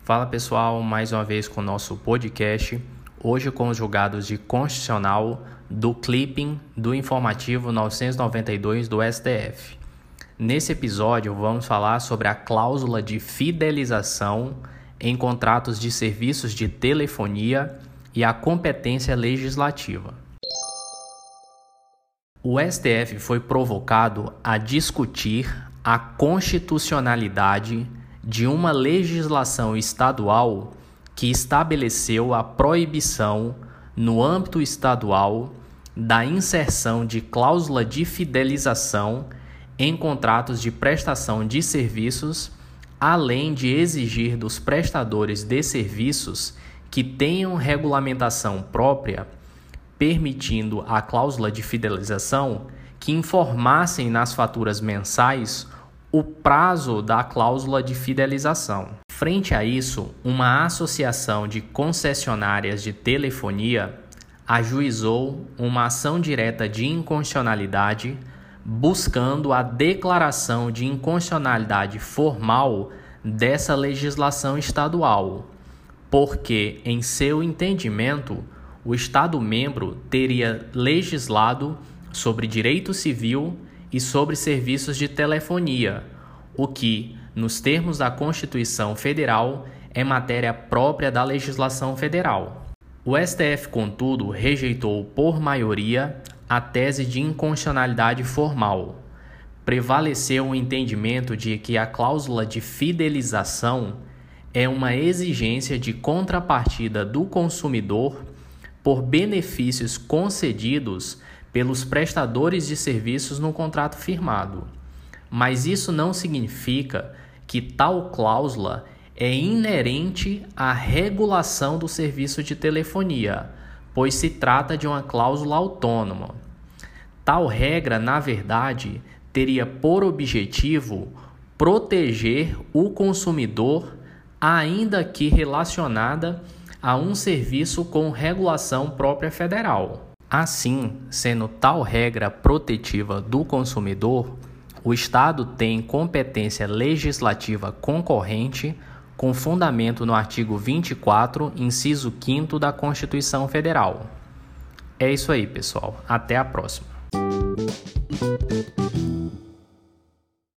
Fala pessoal, mais uma vez com o nosso podcast. Hoje com os julgados de constitucional do clipping do informativo 992 do STF. Nesse episódio vamos falar sobre a cláusula de fidelização em contratos de serviços de telefonia e a competência legislativa. O STF foi provocado a discutir a constitucionalidade de uma legislação estadual que estabeleceu a proibição, no âmbito estadual, da inserção de cláusula de fidelização em contratos de prestação de serviços, além de exigir dos prestadores de serviços que tenham regulamentação própria, permitindo a cláusula de fidelização que informassem nas faturas mensais o prazo da cláusula de fidelização. Frente a isso, uma associação de concessionárias de telefonia ajuizou uma ação direta de inconstitucionalidade buscando a declaração de inconstitucionalidade formal dessa legislação estadual, porque, em seu entendimento, o Estado membro teria legislado sobre direito civil e sobre serviços de telefonia, o que, nos termos da Constituição Federal, é matéria própria da legislação federal. O STF, contudo, rejeitou por maioria a tese de inconstitucionalidade formal. Prevaleceu o entendimento de que a cláusula de fidelização é uma exigência de contrapartida do consumidor por benefícios concedidos pelos prestadores de serviços no contrato firmado. Mas isso não significa que tal cláusula é inerente à regulação do serviço de telefonia, pois se trata de uma cláusula autônoma. Tal regra, na verdade, teria por objetivo proteger o consumidor, ainda que relacionada a um serviço com regulação própria federal. Assim, sendo tal regra protetiva do consumidor, o Estado tem competência legislativa concorrente com fundamento no artigo 24, inciso 5 da Constituição Federal. É isso aí, pessoal. Até a próxima.